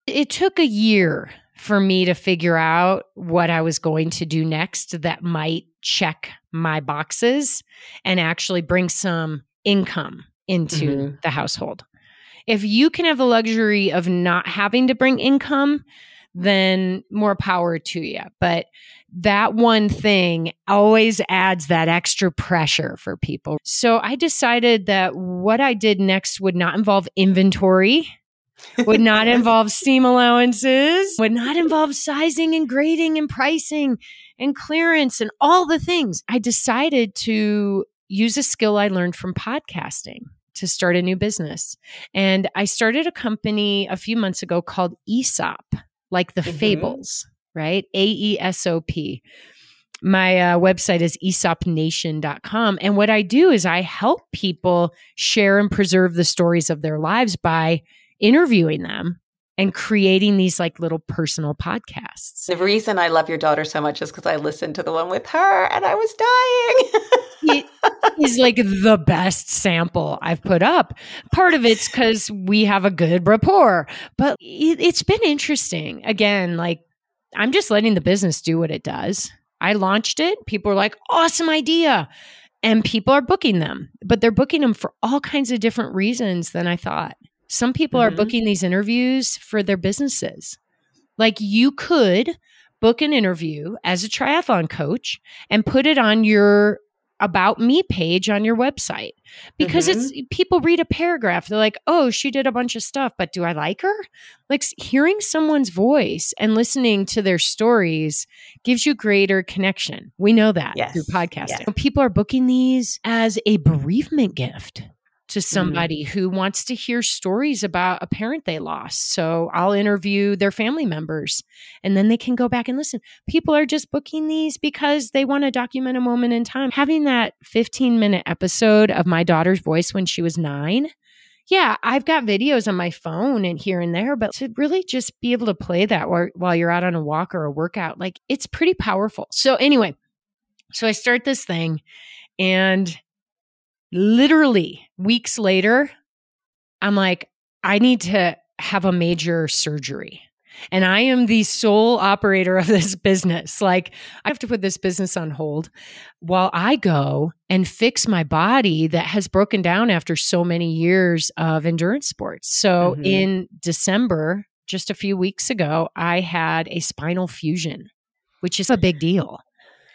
It took a year for me to figure out what I was going to do next that might check my boxes and actually bring some income into Mhm. the household. If you can have the luxury of not having to bring income, then more power to you. But that one thing always adds that extra pressure for people. So I decided that what I did next would not involve inventory, would not involve seam allowances, would not involve sizing and grading and pricing and clearance and all the things. I decided to use a skill I learned from podcasting to start a new business. And I started a company a few months ago called Aesop, like the Mhm. fables, right? A E S O P. my uh, website is aesopnation.com. And what I do is I help people share and preserve the stories of their lives by interviewing them and creating these like little personal podcasts. The reason I love your daughter so much is because I listened to the one with her and I was dying. it is like the best sample I've put up. Part of it's because we have a good rapport, but it, it's been interesting. Again, like I'm just letting the business do what it does. I launched it. People are like, awesome idea. And people are booking them, but they're booking them for all kinds of different reasons than I thought. Some people mm-hmm. are booking these interviews for their businesses. Like you could book an interview as a triathlon coach and put it on your about me page on your website because mm-hmm. it's people read a paragraph they're like oh she did a bunch of stuff but do i like her like hearing someone's voice and listening to their stories gives you greater connection we know that yes. through podcasting yes. people are booking these as a bereavement gift to mm-hmm. somebody mm-hmm. who wants to hear stories about a parent they lost. So I'll interview their family members and then they can go back and listen. People are just booking these because they want to document a moment in time. Having that 15 minute episode of my daughter's voice when she was nine. Yeah, I've got videos on my phone and here and there, but to really just be able to play that while, while you're out on a walk or a workout, like it's pretty powerful. So, anyway, so I start this thing and literally weeks later, I'm like, I need to have a major surgery. And I am the sole operator of this business. Like, I have to put this business on hold while I go and fix my body that has broken down after so many years of endurance sports. So, mm-hmm. in December, just a few weeks ago, I had a spinal fusion, which is a big deal.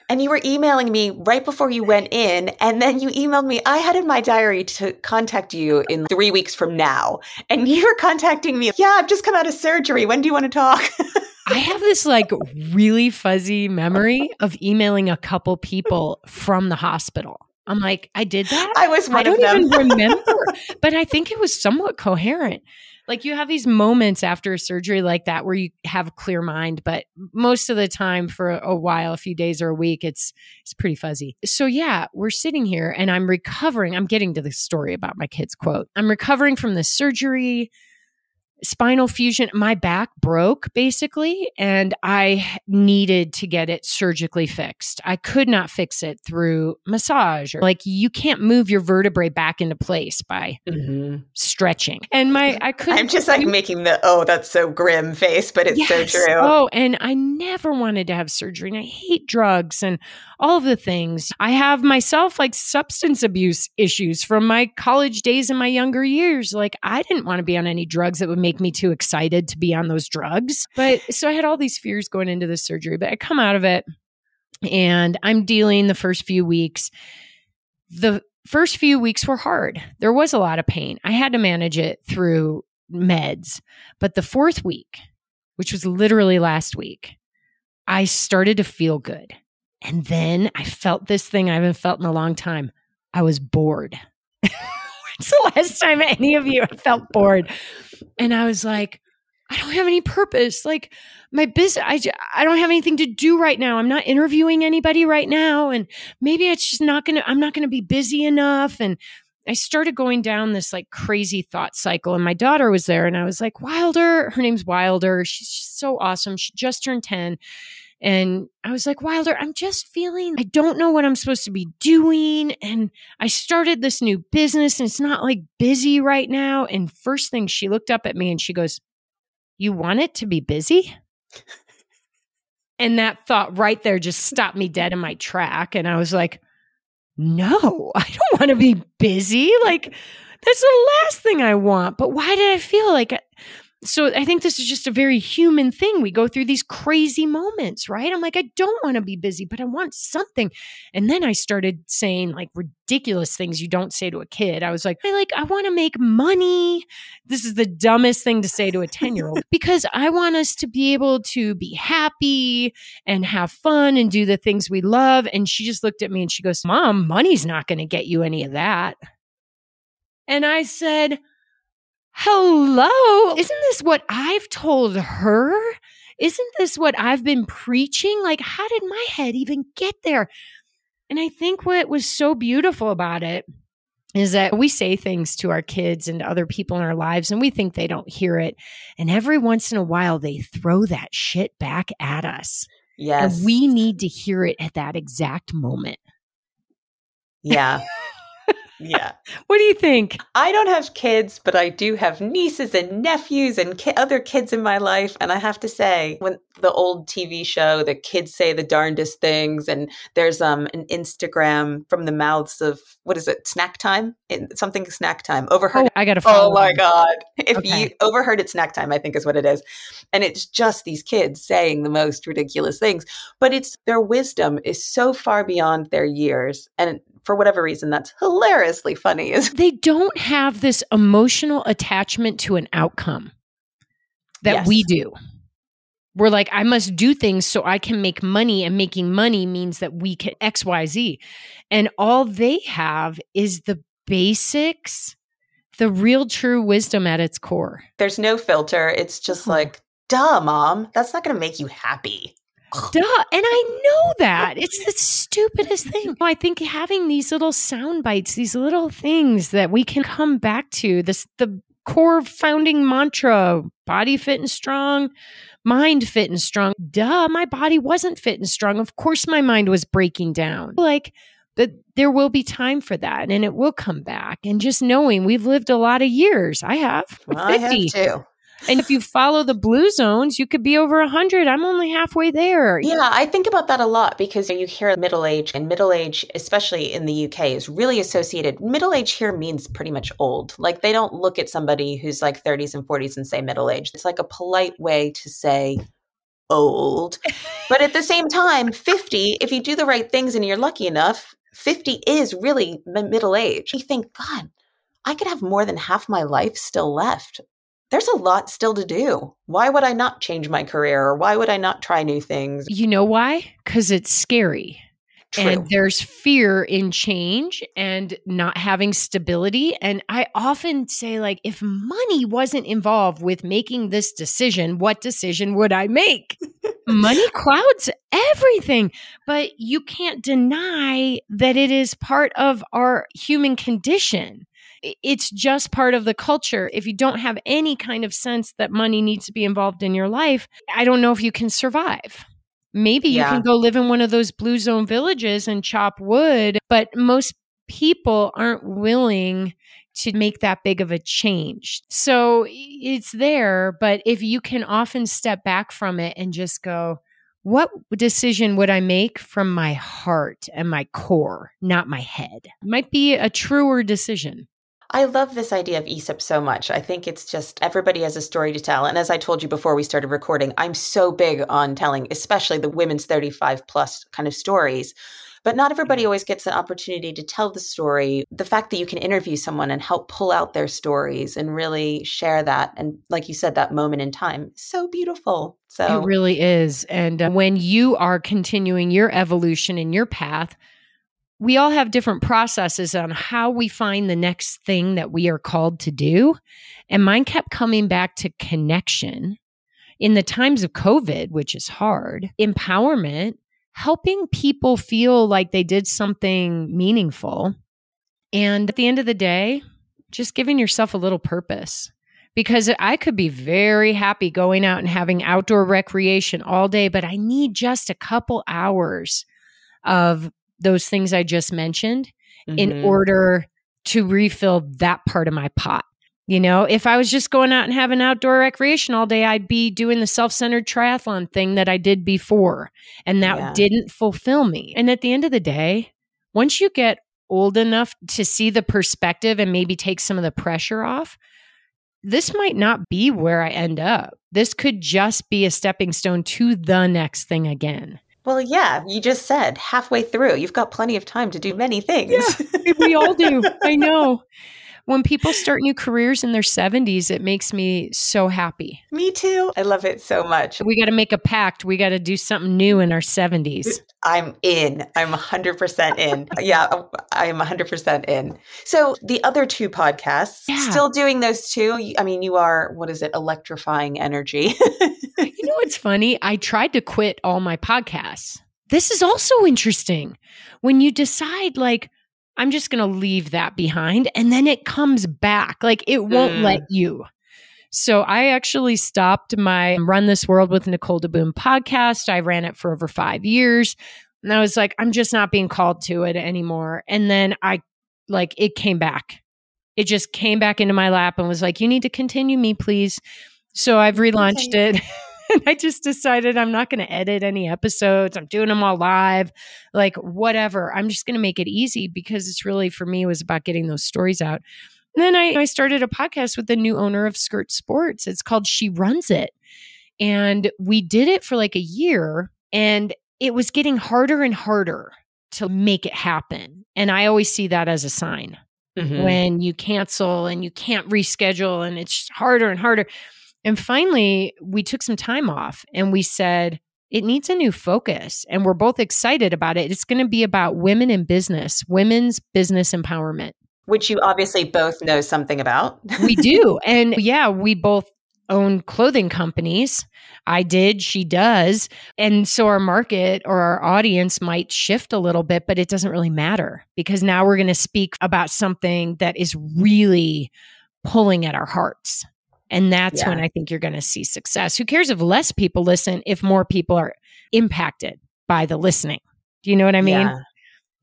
And you were emailing me right before you went in. And then you emailed me. I had in my diary to contact you in three weeks from now. And you were contacting me. Yeah, I've just come out of surgery. When do you want to talk? I have this like really fuzzy memory of emailing a couple people from the hospital. I'm like, I did that. I was one I don't even remember, but I think it was somewhat coherent like you have these moments after a surgery like that where you have a clear mind but most of the time for a while a few days or a week it's it's pretty fuzzy. So yeah we're sitting here and i'm recovering. I'm getting to the story about my kids quote. I'm recovering from the surgery spinal fusion. My back broke basically, and I needed to get it surgically fixed. I could not fix it through massage or like you can't move your vertebrae back into place by mm-hmm. stretching. And my, I couldn't. I'm just like making the, oh, that's so grim face, but it's yes. so true. Oh, and I never wanted to have surgery and I hate drugs and all of the things. I have myself like substance abuse issues from my college days and my younger years. Like I didn't want to be on any drugs that would make me too excited to be on those drugs. But so I had all these fears going into the surgery, but I come out of it and I'm dealing the first few weeks. The first few weeks were hard. There was a lot of pain. I had to manage it through meds. But the fourth week, which was literally last week, I started to feel good. And then I felt this thing I haven't felt in a long time. I was bored. When's the last time any of you have felt bored? And I was like, I don't have any purpose. Like my business, I, I don't have anything to do right now. I'm not interviewing anybody right now. And maybe it's just not going to, I'm not going to be busy enough. And I started going down this like crazy thought cycle. And my daughter was there and I was like, Wilder, her name's Wilder. She's so awesome. She just turned 10. And I was like, Wilder, I'm just feeling, I don't know what I'm supposed to be doing. And I started this new business and it's not like busy right now. And first thing she looked up at me and she goes, You want it to be busy? and that thought right there just stopped me dead in my track. And I was like, No, I don't want to be busy. Like, that's the last thing I want. But why did I feel like so I think this is just a very human thing. We go through these crazy moments, right? I'm like, I don't want to be busy, but I want something. And then I started saying like ridiculous things you don't say to a kid. I was like, I like, I want to make money. This is the dumbest thing to say to a 10 year old because I want us to be able to be happy and have fun and do the things we love. And she just looked at me and she goes, Mom, money's not going to get you any of that. And I said, Hello? Isn't this what I've told her? isn't this what I've been preaching? Like, how did my head even get there? And I think what was so beautiful about it is that we say things to our kids and other people in our lives and we think they don't hear it. And every once in a while, they throw that shit back at us. Yes. And we need to hear it at that exact moment. Yeah. yeah. What do you think? I don't have kids, but I do have nieces and nephews and ki- other kids in my life. And I have to say, when the old TV show, the kids say the darndest things, and there's um an Instagram from the mouths of what is it, snack time? In, something snack time. Overheard. Oh, I got to Oh my God. If Okay. you overheard it snack time, I think is what it is. And it's just these kids saying the most ridiculous things, but it's their wisdom is so far beyond their years. And for whatever reason, that's hilariously funny. Is They don't have this emotional attachment to an outcome that Yes. we do. We're like, I must do things so I can make money, and making money means that we can XYZ. And all they have is the basics, the real true wisdom at its core. there's no filter. It's just like, duh, mom, that's not going to make you happy. Duh. And I know that. It's the stupidest thing. I think having these little sound bites, these little things that we can come back to, this the core founding mantra, body fit and strong, mind fit and strong. Duh, my body wasn't fit and strong. Of course my mind was breaking down. Like that there will be time for that and it will come back. And just knowing we've lived a lot of years. I have. Well, I have 50. too. And if you follow the blue zones, you could be over 100. I'm only halfway there. Yeah, I think about that a lot because you hear middle age, and middle age, especially in the UK, is really associated. Middle age here means pretty much old. Like they don't look at somebody who's like 30s and 40s and say middle age. It's like a polite way to say old. But at the same time, 50, if you do the right things and you're lucky enough, 50 is really middle age. You think, God, I could have more than half my life still left. There's a lot still to do. Why would I not change my career or why would I not try new things? You know why? Because it's scary. True. And there's fear in change and not having stability. And I often say, like, if money wasn't involved with making this decision, what decision would I make? money clouds everything. But you can't deny that it is part of our human condition. It's just part of the culture. If you don't have any kind of sense that money needs to be involved in your life, I don't know if you can survive. Maybe you can go live in one of those blue zone villages and chop wood, but most people aren't willing to make that big of a change. So it's there, but if you can often step back from it and just go, what decision would I make from my heart and my core, not my head? Might be a truer decision. I love this idea of Aesop so much. I think it's just everybody has a story to tell. And as I told you before we started recording, I'm so big on telling, especially the women's 35 plus kind of stories. But not everybody always gets the opportunity to tell the story. The fact that you can interview someone and help pull out their stories and really share that. And like you said, that moment in time, so beautiful. So It really is. And uh, when you are continuing your evolution in your path, we all have different processes on how we find the next thing that we are called to do. And mine kept coming back to connection in the times of COVID, which is hard, empowerment, helping people feel like they did something meaningful. And at the end of the day, just giving yourself a little purpose because I could be very happy going out and having outdoor recreation all day, but I need just a couple hours of those things I just mentioned in Mhm. order to refill that part of my pot. You know, if I was just going out and having outdoor recreation all day, I'd be doing the self centered triathlon thing that I did before, and that Yeah. didn't fulfill me. And at the end of the day, once you get old enough to see the perspective and maybe take some of the pressure off, this might not be where I end up. This could just be a stepping stone to the next thing again. Well, yeah, you just said halfway through, you've got plenty of time to do many things. we all do. I know. When people start new careers in their 70s, it makes me so happy. Me too. I love it so much. We got to make a pact. We got to do something new in our 70s. I'm in. I'm 100% in. yeah, I'm 100% in. So the other two podcasts, Yeah. still doing those two. I mean, you are, what is it, electrifying energy. You you know what's funny? I tried to quit all my podcasts. This is also interesting. When you decide, like, I'm just going to leave that behind, and then it comes back, like, it won't mm. let you. So I actually stopped my Run This World with Nicole DeBoom podcast. I ran it for over five years. And I was like, I'm just not being called to it anymore. And then I, like, it came back. It just came back into my lap and was like, you need to continue me, please. So I've relaunched it. and I just decided I'm not going to edit any episodes. I'm doing them all live, like whatever. I'm just going to make it easy because it's really for me was about getting those stories out. And then I, I started a podcast with the new owner of Skirt Sports. It's called She Runs It. And we did it for like a year and it was getting harder and harder to make it happen. And I always see that as a sign mm-hmm. when you cancel and you can't reschedule and it's harder and harder. And finally, we took some time off and we said, it needs a new focus. And we're both excited about it. It's going to be about women in business, women's business empowerment which you obviously both know something about. we do. And yeah, we both own clothing companies. I did, she does. And so our market or our audience might shift a little bit, but it doesn't really matter because now we're going to speak about something that is really pulling at our hearts. And that's yeah. when I think you're going to see success. Who cares if less people listen if more people are impacted by the listening? Do you know what I mean? Yeah.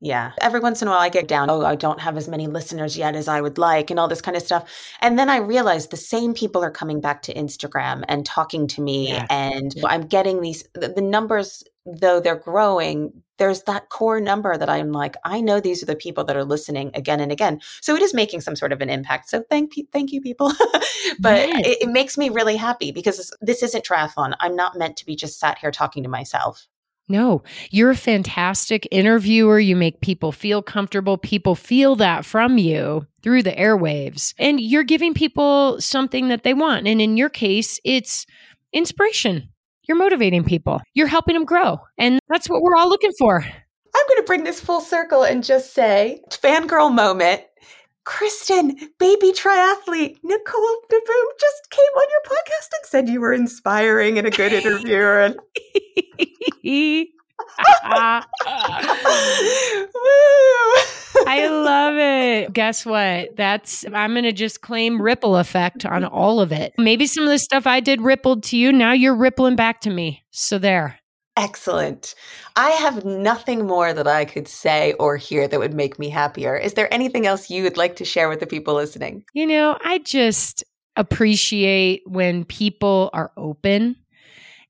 Yeah. Every once in a while I get down, oh, I don't have as many listeners yet as I would like, and all this kind of stuff. And then I realize the same people are coming back to Instagram and talking to me. Yeah. And I'm getting these, the numbers, though they're growing, there's that core number that I'm like, I know these are the people that are listening again and again. So it is making some sort of an impact. So thank, thank you, people. but yes. it, it makes me really happy because this isn't triathlon. I'm not meant to be just sat here talking to myself. No, you're a fantastic interviewer. You make people feel comfortable. People feel that from you through the airwaves. And you're giving people something that they want. And in your case, it's inspiration. You're motivating people, you're helping them grow. And that's what we're all looking for. I'm going to bring this full circle and just say fangirl moment. Kristen, baby triathlete, Nicole DeBoom just came on your podcast and said you were inspiring and a good interviewer. And I love it. Guess what? That's I'm going to just claim ripple effect on all of it. Maybe some of the stuff I did rippled to you. Now you're rippling back to me. So there. Excellent. I have nothing more that I could say or hear that would make me happier. Is there anything else you would like to share with the people listening? You know, I just appreciate when people are open.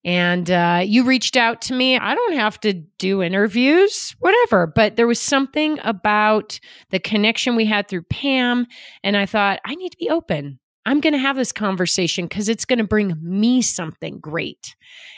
And uh, you reached out to me. I don't have to do interviews, whatever. But there was something about the connection we had through Pam. And I thought, I need to be open. I'm going to have this conversation because it's going to bring me something great.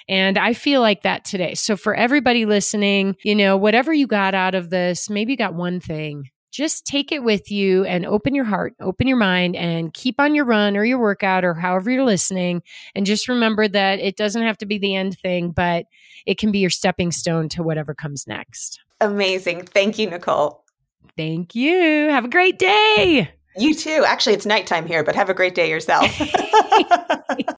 And I feel like that today. So, for everybody listening, you know, whatever you got out of this, maybe you got one thing. Just take it with you and open your heart, open your mind, and keep on your run or your workout or however you're listening. And just remember that it doesn't have to be the end thing, but it can be your stepping stone to whatever comes next. Amazing. Thank you, Nicole. Thank you. Have a great day. You too. Actually, it's nighttime here, but have a great day yourself.